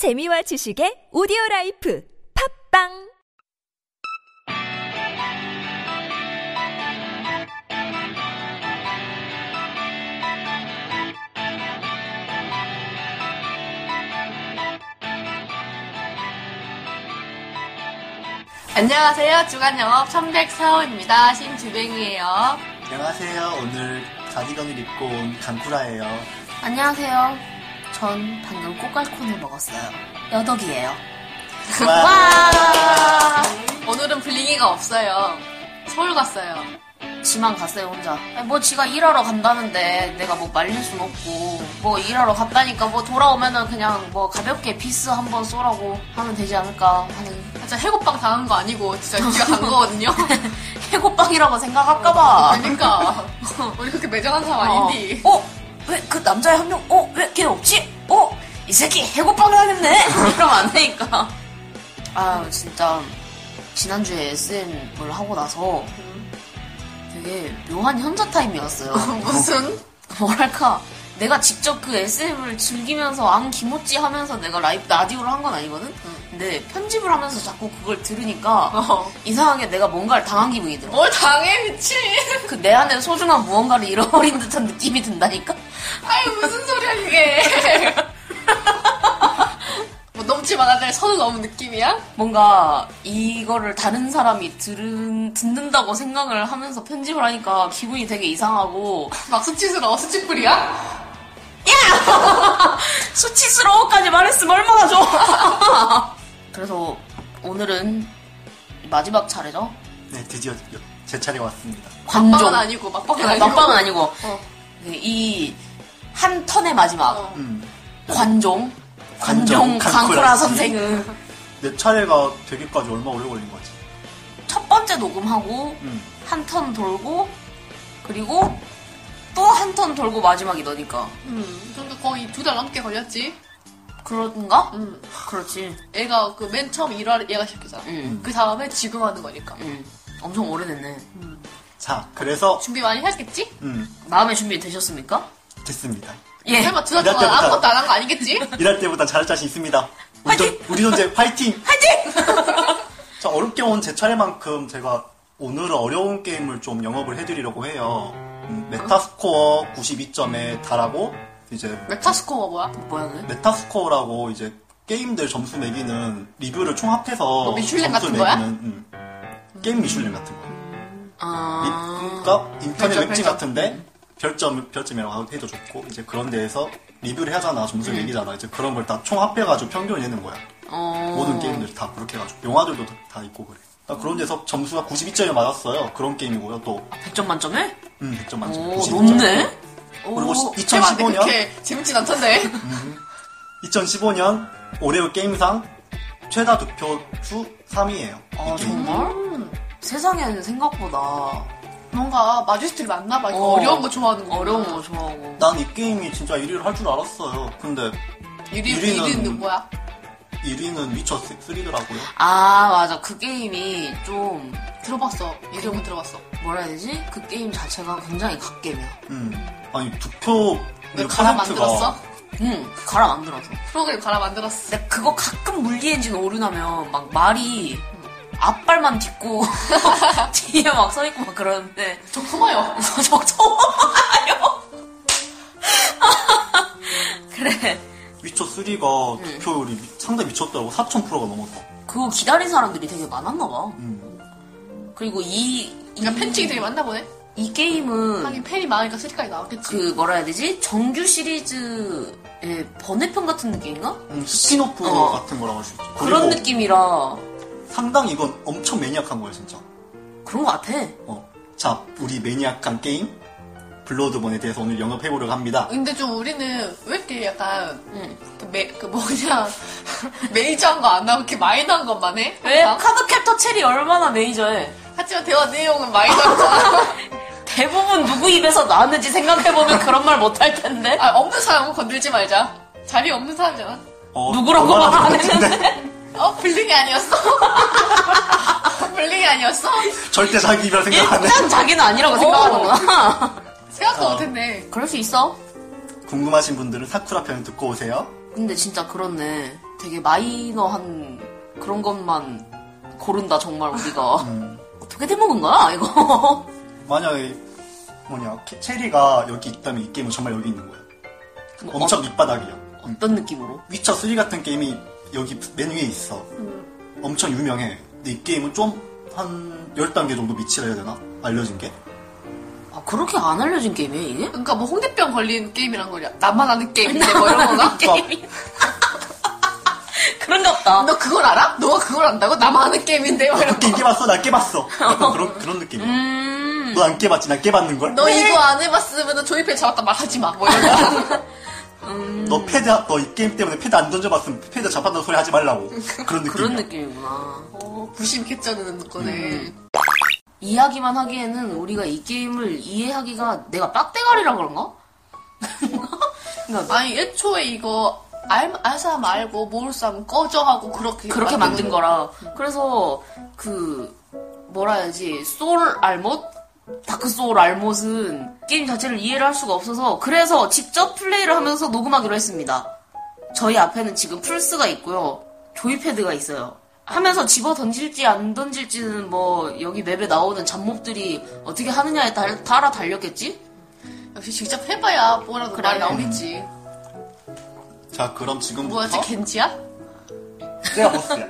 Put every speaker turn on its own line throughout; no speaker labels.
재미와 지식의 오디오 라이프 팟빵
안녕하세요. 주간영업 304호입니다. 신주뱅이에요.
안녕하세요. 오늘 가디건을 입고 온 강쿠라예요.
안녕하세요. 전 방금 꼬깔콘을 먹었어요. 여덕이에요.
와!
와! 오늘은 블링이가 없어요. 서울 갔어요.
지만 갔어요 혼자. 아니, 뭐 지가 일하러 간다는데 내가 뭐 말릴 순 없고 뭐 일하러 갔다니까 뭐 돌아오면은 그냥 뭐 가볍게 비스 한번 쏘라고 하면 되지 않을까 하는
진짜 해고빵 당한 거 아니고 진짜 지가 간 거거든요.
해고빵이라고 생각할까봐.
그러니까 우리 그렇게 매정한 사람 아닌데.
어? 왜 그 남자애 한 명? 어? 왜 걔 없지? 어? 이 새끼 해고빵을 하겠네? 이러면 안 되니까. 아 진짜 지난주에 SM을 하고 나서 되게 묘한 현자 타임이었어요.
무슨?
뭐랄까 내가 직접 그 SM을 즐기면서 안 기모찌 하면서 내가 라이브 라디오를 한 건 아니거든? 근데 편집을 하면서 자꾸 그걸 들으니까
어.
이상하게 내가 뭔가를 당한 기분이 들어.
뭘 당해 미친.
그 내 안에 소중한 무언가를 잃어버린 듯한 느낌이 든다니까?
아유 무슨 소리야 이게. 뭐 넘지 않아낼 선을 넘은 느낌이야?
뭔가 이거를 다른 사람이 들은, 듣는다고 생각을 하면서 편집을 하니까 기분이 되게 이상하고
막 수치스러워 수치풀이야?
수치스러워까지 말했으면 얼마나 좋아! 그래서 오늘은 마지막 차례죠?
네, 드디어 제 차례가 왔습니다.
관종.
막방은 아니고 막방은 아니고.
막방은 아니고
어.
이한 턴의 마지막
어.
음.
관종 관종
관종
강쿠라
씨.
선생은
내 차례가 되기까지 얼마 오래 걸린 거지?
첫 번째 녹음하고
음.
한턴 돌고 그리고 또 한 턴 돌고 마지막이 너니까
음, 좀더 거의 두 달 넘게 걸렸지.
그런가?
음.
그렇지
얘가 그 맨 처음 1화 얘가 시작했잖아.
응.
그 다음에 지금 하는 거니까.
응. 엄청 오래됐네
자, 그래서
준비 많이 했겠지?
음,
마음의 준비 되셨습니까?
됐습니다.
예
설마 두달
이럴
동안
때부터-
아무것도 안 한 거 아니겠지?
일할 때보다 잘할 자신 있습니다. 우리,
화이팅!
돈- 우리 존재 화이팅! 화이팅! 자, 어렵게 온 제 차례만큼 제가 오늘은 어려운 게임을 좀 영업을 해드리려고 해요. 음, 메타스코어 92점에 달하고 이제
Metascore가 뭐야?
뭐야 그게?
Metascore라고 이제 게임들 점수 매기는 리뷰를 총합해서
뭐 미슐랭
점수
같은 거야?
매기는 음, 게임 미슐랭 같은 거.
아...
그러니까 인터넷
별점,
웹진
별점.
같은데 별점 별점이라고 해도 좋고 이제 그런 데에서 리뷰를 하잖아 점수 매기잖아 이제 그런 걸 다 총합해가지고 평균을 내는 거야.
어...
모든 게임들이 다 그렇게 해가지고 영화들도 다- 다 있고 그래. 그러니까 그런 데서 점수가 92점이 맞았어요. 그런 게임이고요. 또
100점 만점에?
음, 100점 만점.
오
92점.
높네?
그리고
오,
시-
테마인데
2015년
그렇게 재밌진 않던데.
2015년 올해의 게임상 최다 득표 수 3위예요.
아 정말? 세상에는 생각보다
뭔가 마주스들이 많나 봐.
어.
어 려운 거 좋아하는 거.
어려운 거 좋아하고
난 이 게임이 진짜 1위를 할 줄 알았어요. 근데
1위,
1위는
1위는 누구야?
1위는 위쳐 3더라고요.
아 맞아 그 게임이 좀
들어봤어. 이름은 들어봤어.
뭐라 해야 되지? 그 게임 자체가 굉장히 갓겜이야
음. 아니 득표
왜 갈아 만들었어?
응 갈아 만들어서
프로그램 갈아 만들었어.
근데 그거 가끔 물리 엔진 오류나면 막 말이 앞발만 딛고 뒤에 막 서있고 막 그러는데
저 커마요.
적성아
위쳐 3가 득표율이 미- 상당히 미쳤더라고. 4,000%가 넘었어.
그거 기다린 사람들이 되게 많았나 봐
음.
그리고 이, 이,
그러니까 팬층이 되게 많나 보네.
이 게임은
하긴 팬이 많으니까 three까지 나왔겠지.
그 뭐라 해야 되지? 정규 시리즈의 번외편 같은 느낌인가?
음, 스피노프
어.
같은 거라고 할 수 있지.
그런
그리고
느낌이라
상당히 이건 엄청 maniac한 거야, 진짜.
그런 것 같아
어. 자, 우리 maniac한 게임 Bloodborne에 대해서 오늘 영업해보려고 합니다.
근데 좀 우리는 왜 이렇게 약간
응.
그, 매, 그 뭐냐 메이저한 거안 나오고 이렇게 마이너한 것만 해?
왜?
항상?
카드 캡터 체리 얼마나 메이저해
하지만 대화 내용은 마이너잖아.
대부분 누구 입에서 나왔는지 생각해보면 그런 말 못할 텐데
아 없는 사람은 건들지 말자. 자리 없는 사람이잖아.
어,
누구라고 말 안? 했는데
어 블링이 아니었어? 블링이 아니었어?
절대 자기 이별 생각 안 해.
일단 자기는 아니라고 생각하는구나
생각도
어.
못했네.
그럴 수 있어
궁금하신 분들은 사쿠라 편을 듣고 오세요.
근데 진짜 그렇네
되게 마이너한 그런 것만 고른다 정말 우리가
음.
어떻게 된 먹은 거야 이거
만약에 뭐냐 캐- 체리가 여기 있다면 이 게임은 정말 여기 있는 거야.
뭐
엄청 밑바닥이야. 음.
어떤 느낌으로?
위쳐 3 같은 게임이 여기 맨 위에 있어. 엄청 유명해. 근데 이 게임은 좀 한 10단계 정도 밑이라 해야 되나? 알려진 게?
아 그렇게 안 알려진 게임이에요 이게?
그러니까 뭐 홍대병 걸린 게임이란 거야. 나만 아는 게임인데 뭐 이런 건가?
게임이.
그런가 보다
너 그걸 알아? 너가 그걸 안다고? 나만 아는 게임인데 뭐 이런
그 게임
거.
깨봤어? 난 깨봤어. 약간 그런, 그런 느낌이야.
음
너안 깨봤지? 난 깨봤는 걸?
너 이거 안 해봤으면 조이패 잡았다 말하지 마. 뭐 이런 거.
너 패드, 너이 게임 때문에 패드 안 던져봤으면 패드 잡았다는 소리 하지 말라고. 그런 느낌.
그런 느낌이구나
어, 부심 개쩌는 거네.
이야기만 하기에는 우리가 이 게임을 이해하기가 내가 빡대가리라 그런가? 그러니까
아니 애초에 이거 알, 알 사람 알고 모를 사람 꺼져 하고 그렇게
그렇게 만든 거라. 그래서 그 뭐라 해야지 소울 알못 Dark Souls 알못은 게임 자체를 이해를 할 수가 없어서 그래서 직접 플레이를 하면서 녹음하기로 했습니다. 저희 앞에는 지금 플스가 있고요. joypad가 있어요. 하면서 집어 던질지 안 던질지는 뭐 여기 map에 나오는 잡몹들이 어떻게 하느냐에 따라, 따라 달렸겠지?
역시 직접 해봐야 뭐라도
그래.
말 나오겠지.
자, 그럼 지금부터.
뭐였지 겐지야?
쟤가 보스야.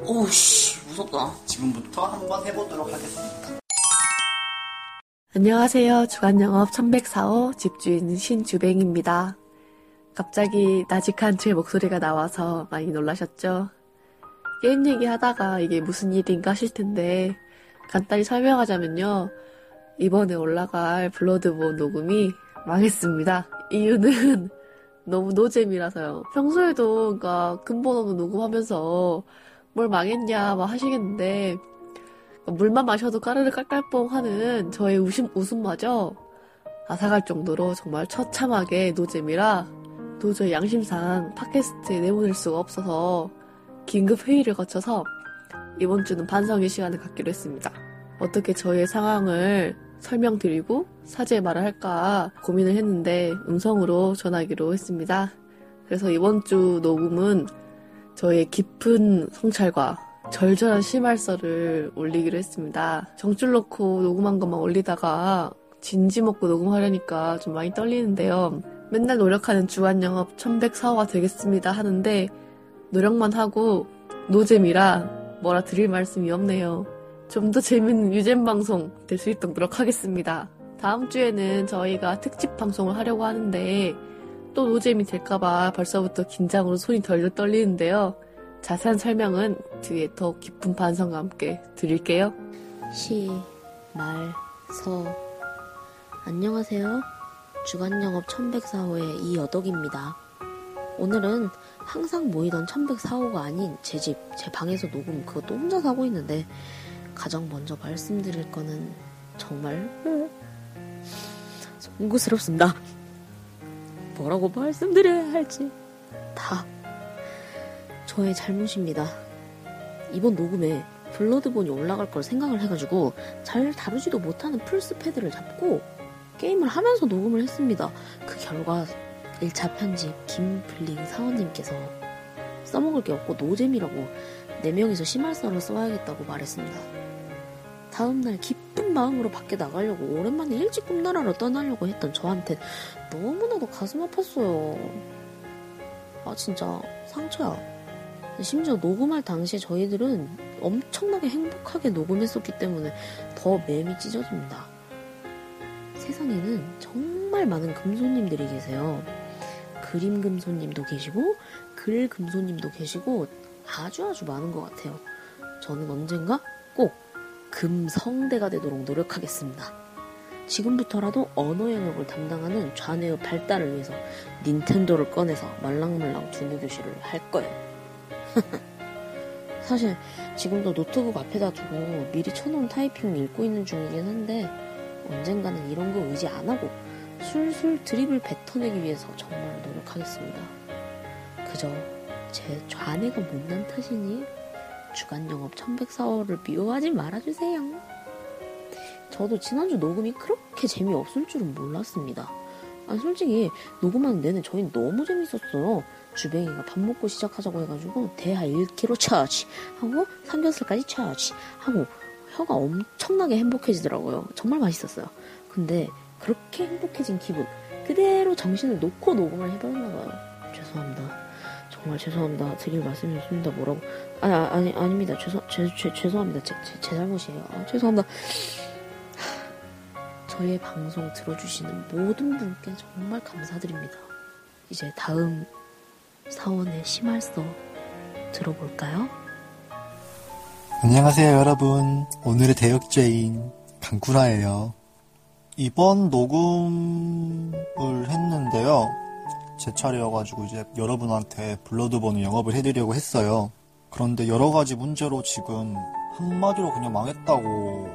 오우씨 무섭다.
지금부터 한번 해보도록 하겠습니다.
안녕하세요. 주간영업 1104호 집주인 신주뱅입니다. 갑자기 나직한 제 목소리가 나와서 많이 놀라셨죠? 게임 얘기 하다가 이게 무슨 일인가 하실 텐데, 간단히 설명하자면요. 이번에 올라갈 블러드본 녹음이 망했습니다. 이유는 너무 노잼이라서요. 평소에도, 그니까, 근본으로 녹음하면서 뭘 망했냐, 막 하시겠는데, 물만 마셔도 까르르 깔깔뽕 하는 저의 웃음, 웃음마저 아사갈 정도로 정말 처참하게 노잼이라 도저히 양심상 팟캐스트에 내보낼 수가 없어서 긴급 회의를 거쳐서 이번 주는 반성의 시간을 갖기로 했습니다. 어떻게 저의 상황을 설명드리고 사죄의 말을 할까 고민을 했는데 음성으로 전하기로 했습니다. 그래서 이번 주 녹음은 저의 깊은 성찰과 절절한 심할서를 올리기로 했습니다. 정줄 놓고 녹음한 것만 올리다가 진지 먹고 녹음하려니까 좀 많이 떨리는데요. 맨날 노력하는 주간 영업 1104호가 되겠습니다 하는데 노력만 하고 노잼이라 뭐라 드릴 말씀이 없네요. 좀 더 재밌는 유잼 방송 될 수 있도록 노력하겠습니다. 다음 주에는 저희가 특집 방송을 하려고 하는데 또 노잼이 될까봐 벌써부터 긴장으로 손이 덜덜 떨리는데요. 자세한 설명은 뒤에 더 깊은 반성과 함께 드릴게요.
시, 말, 서. 안녕하세요. 주간영업 1104호의 이여덕입니다. 오늘은 항상 모이던 1104호가 아닌 제 집, 제 방에서 녹음 그것도 혼자서 하고 있는데 가장 먼저 말씀드릴 거는 정말 송구스럽습니다. 뭐라고 말씀드려야 할지 다 저의 잘못입니다. 이번 녹음에 Bloodborne이 올라갈 걸 생각을 해가지고 잘 다루지도 못하는 플스 패드를 잡고 게임을 하면서 녹음을 했습니다. 그 결과 1차 편집 김블링 사원님께서 써먹을 게 없고 노잼이라고 4명이서 시말서를 써야겠다고 말했습니다. 다음날 기쁜 마음으로 밖에 나가려고 오랜만에 일찍 꿈나라로 떠나려고 했던 저한텐 너무나도 가슴 아팠어요. 아 진짜 상처야. 심지어 녹음할 당시에 저희들은 엄청나게 행복하게 녹음했었기 때문에 더 맴이 찢어집니다. 세상에는 정말 많은 금손님들이 계세요. 그림 금손님도 계시고, 글 금손님도 계시고, 아주 아주 많은 것 같아요. 저는 언젠가 꼭 금성대가 되도록 노력하겠습니다. 지금부터라도 언어 영역을 담당하는 좌뇌의 발달을 위해서 닌텐도를 꺼내서 말랑말랑 두뇌 교실을 할 거예요. 사실 지금도 노트북 앞에다 두고 미리 쳐놓은 타이핑 읽고 있는 중이긴 한데 언젠가는 이런 거 의지 안 하고 술술 드립을 뱉어내기 위해서 정말 노력하겠습니다. 그저 제 좌뇌가 못난 탓이니 주간 영업 1104호를 미워하지 말아주세요. 저도 지난주 녹음이 그렇게 재미없을 줄은 몰랐습니다. 아, 솔직히 녹음하는 내내 저희 너무 재밌었어요.
주뱅이가 밥 먹고 시작하자고 해가지고 대하 1kg 처치 하고 삼겹살까지 처치 하고 혀가 엄청나게 행복해지더라고요. 정말 맛있었어요. 근데 그렇게 행복해진 기분 그대로 정신을 놓고 녹음을 해버렸나 봐요. 죄송합니다. 정말 죄송합니다. 드릴 말씀이 없습니다. 뭐라고? 아니, 아니, 아닙니다. 죄송, 죄, 죄, 죄송합니다. 제, 제, 제 잘못이에요. 아, 죄송합니다. 저의 방송 들어주시는 모든 분께 정말 감사드립니다. 이제 다음 사원의 심할서 들어볼까요?
안녕하세요 여러분 오늘의 대역죄인 강쿠라예요 이번 녹음을 했는데요. 제 차례여가지고 이제 여러분한테 Bloodborne을 영업을 해드리려고 했어요. 그런데 여러 가지 문제로 지금 한마디로 그냥 망했다고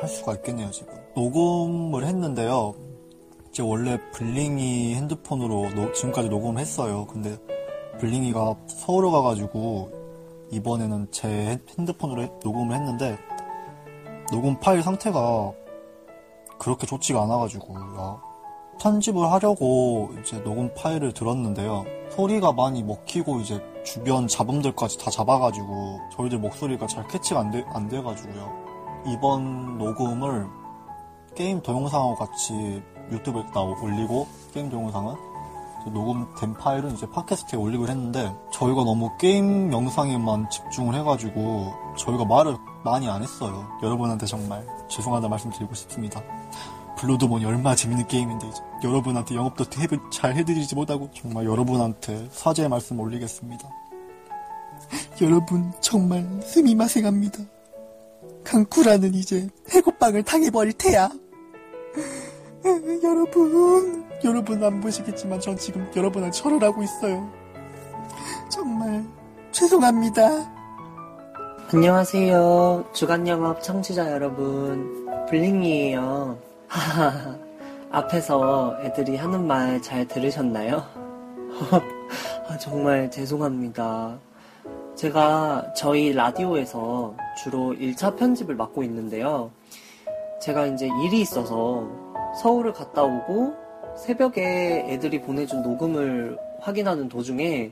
할 수가 있겠네요 지금. 녹음을 했는데요. 이제 원래 블링이 핸드폰으로 노- 지금까지 녹음을 했어요. 근데 블링이가 서울에 가가지고 이번에는 제 핸드폰으로 해- 녹음을 했는데 녹음 파일 상태가 그렇게 좋지가 않아가지고 야, 편집을 하려고 이제 녹음 파일을 들었는데요 소리가 많이 먹히고 이제 주변 잡음들까지 다 잡아가지고 저희들 목소리가 잘 캐치가 안, 돼, 안 돼가지고요 이번 녹음을 게임 동영상하고 같이 YouTube에 다 올리고 게임 동영상은 녹음된 파일은 이제 팟캐스트에 올리기로 했는데 저희가 너무 게임 영상에만 집중을 해가지고 저희가 말을 많이 안 했어요. 여러분한테 정말 죄송하다 말씀드리고 싶습니다. Bloodborne이 얼마나 재밌는 게임인데 이제 여러분한테 영업도 해- 잘 해드리지 못하고 정말 여러분한테 사죄의 말씀 올리겠습니다. 여러분 정말 스미마생합니다. 강쿠라는 이제 해고빵을 당해버릴 테야. 여러분, 여러분 안 보시겠지만 전 지금 여러분한테 절을 하고 있어요. 정말 죄송합니다.
안녕하세요. 주간영업 청취자 여러분. 블링이에요. 하하하. 앞에서 애들이 하는 말 잘 들으셨나요? 아, 정말 죄송합니다. 제가 저희 라디오에서 주로 1차 편집을 맡고 있는데요. 제가 이제 일이 있어서 서울을 갔다 오고 새벽에 애들이 보내준 녹음을 확인하는 도중에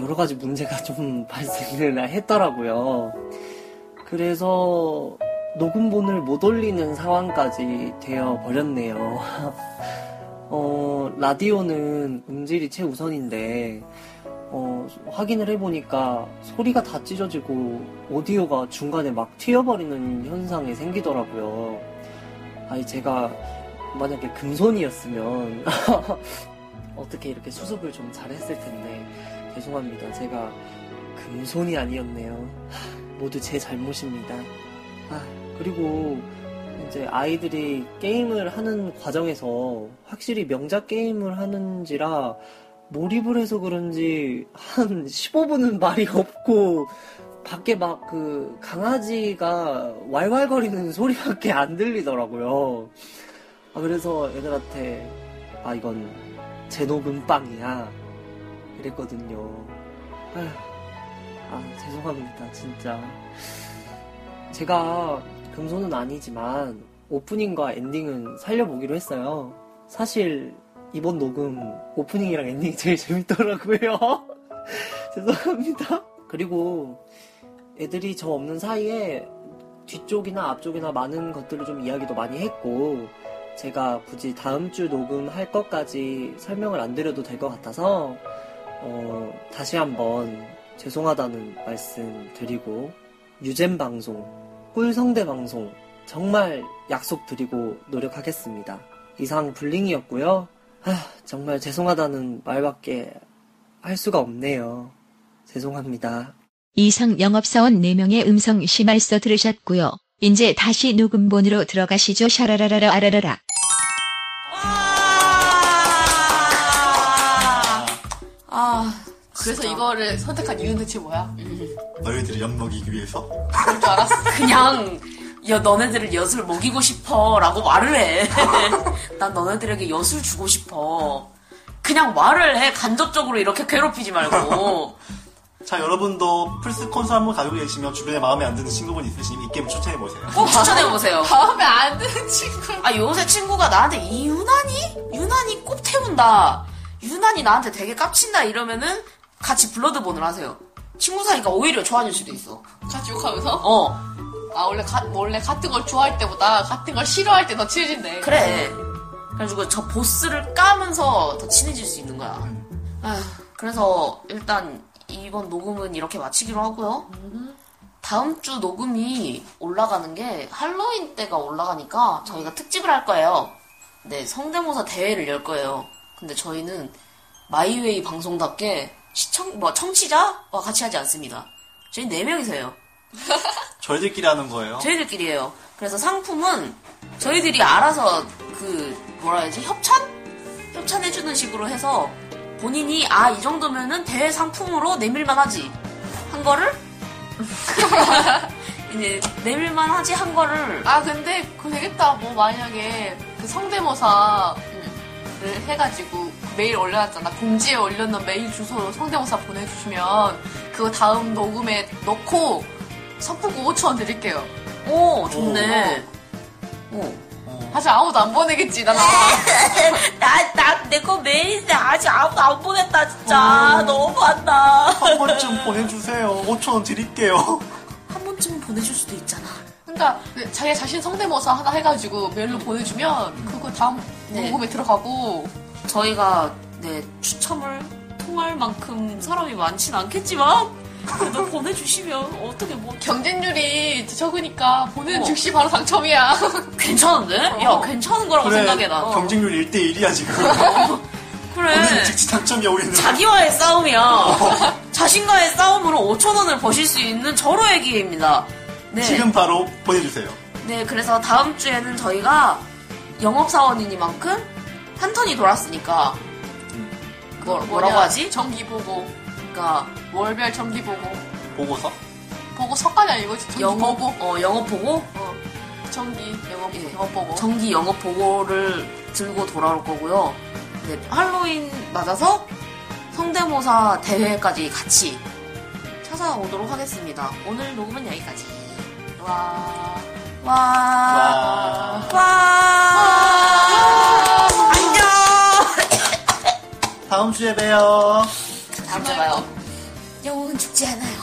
여러 가지 문제가 좀 발생을 했더라고요. 그래서 녹음본을 못 올리는 상황까지 되어 버렸네요. 어, 라디오는 음질이 최우선인데, 어, 확인을 해보니까 소리가 다 찢어지고 오디오가 중간에 막 튀어버리는 현상이 생기더라고요. 아니, 제가 만약에 금손이었으면 어떻게 이렇게 수습을 좀 잘했을 텐데, 죄송합니다. 제가 금손이 아니었네요. 하, 모두 제 잘못입니다. 아, 그리고 이제 아이들이 게임을 하는 과정에서 확실히 명작 게임을 하는지라 몰입을 해서 그런지 한 15분은 말이 없고 밖에 막 그 강아지가 왈왈거리는 소리밖에 안 들리더라고요. 아, 그래서 애들한테 아 이건 제 녹음 빵이야 이랬거든요. 아휴, 아 죄송합니다 진짜. 제가 금손은 아니지만 오프닝과 엔딩은 살려보기로 했어요. 사실 이번 녹음 오프닝이랑 엔딩이 제일 재밌더라고요. 죄송합니다. 그리고 애들이 저 없는 사이에 뒤쪽이나 앞쪽이나 많은 것들을 좀 이야기도 많이 했고 제가 굳이 다음 주 녹음할 것까지 설명을 안 드려도 될 것 같아서 어, 다시 한번 죄송하다는 말씀 드리고 유잼 방송, 꿀성대 방송 정말 약속드리고 노력하겠습니다. 이상 블링이었고요. 아, 정말 죄송하다는 말밖에 할 수가 없네요. 죄송합니다.
이상 영업사원 4명의 음성 심할서 들으셨고요. 이제 다시 녹음본으로 들어가시죠. 샤라라라라 아라라라.
그래서 이거를 선택한 이유는 대체 뭐야?
너희들을 엿먹이기 위해서
그럴 줄 알았어.
그냥 야 너네들을 엿을 먹이고 싶어라고 말을 해. 난 너네들에게 엿을 주고 싶어. 그냥 말을 해 간접적으로 이렇게 괴롭히지 말고.
자 여러분도 플스 콘솔 한번 가지고 계시면 주변에 마음에 안 드는 친구분 있으시면 이 게임 추천해 보세요
꼭 추천해 보세요.
마음에 안 드는 친구.
아 요새 친구가 나한테 이 유난히 유난히 꼽 태운다. 유난히 나한테 되게 깝친다 이러면은 같이 블러드본을 하세요. 친구 사이가 오히려 좋아질 수도 있어.
같이 욕하면서?
어,
아, 원래, 가, 원래 같은 걸 좋아할 때보다 같은 걸 싫어할 때 더 친해진대.
그래. 그래가지고 저 보스를 까면서 더 친해질 수 있는 거야. 아휴, 그래서 일단 이번 녹음은 이렇게 마치기로 하고요. 다음 주 녹음이 올라가는 게 할로윈 때가 올라가니까 저희가 특집을 할 거예요. 네, 성대모사 대회를 열 거예요. 근데 저희는 마이웨이 방송답게 시청, 뭐, 청취자와 같이 하지 않습니다. 저희 네 명이서 해요.
저희들끼리 하는 거예요.
저희들끼리예요. 그래서 상품은 저희들이 알아서 그 뭐라 해야지 협찬? 협찬해주는 식으로 해서 본인이 아 이 정도면은 대회 상품으로 내밀만 하지 한 거를 이제 내밀만 하지 한 거를
아, 근데 그거 되겠다. 뭐, 만약에 그 성대모사를 해가지고 메일 올려놨잖아. 공지에 올려놓은 메일 주소로 성대모사 보내주시면 그거 다음 녹음에 넣고 선풍구 5천원 드릴게요.
오 좋네. 오.
사실 아무도 안 보내겠지. 난 아무도
나나 내 거 메일인데 아직 아무도 안 보냈다 진짜 너무한다.
한 번쯤 보내주세요. 5천원 드릴게요.
한 번쯤은 보내줄 수도 있잖아.
그러니까 자기 자신 성대모사 하나 해가지고 메일로 보내주면 그거 다음
네.
녹음에 들어가고
저희가 네 추첨을 통할 만큼 사람이 많진 않겠지만 그래도 보내주시면 어떻게 뭐
경쟁률이 적으니까 보내는
어.
즉시 바로 당첨이야.
괜찮은데? 야 괜찮은 거라고
그래,
생각해 나.
경쟁률 1대1이야, 지금.
그래.
오늘 직지 당첨이야, 우리는.
자기와의 싸움이야. 자신과의 싸움으로 5천 원을 버실 수 있는 절호의 기회입니다. 네.
지금 바로 보내주세요.
네, 그래서 다음 주에는 저희가 영업사원이니만큼 한 턴이 돌았으니까 그걸 뭐라고 하지?
정기 보고
그러니까
월별 정기 보고
보고서?
보고 석관이 아니고 정기
영업
보고
어 영업 보고
어, 정기 영업
예.
영업 보고
정기 영업 보고를 들고 돌아올 거고요. 네, 할로윈 맞아서 성대모사 대회까지 같이 찾아오도록 하겠습니다. 오늘 녹음은 여기까지.
와
와.
와.
와.
다음 주에 봬요.
다음 주에 봐요. 영웅은 죽지 않아요.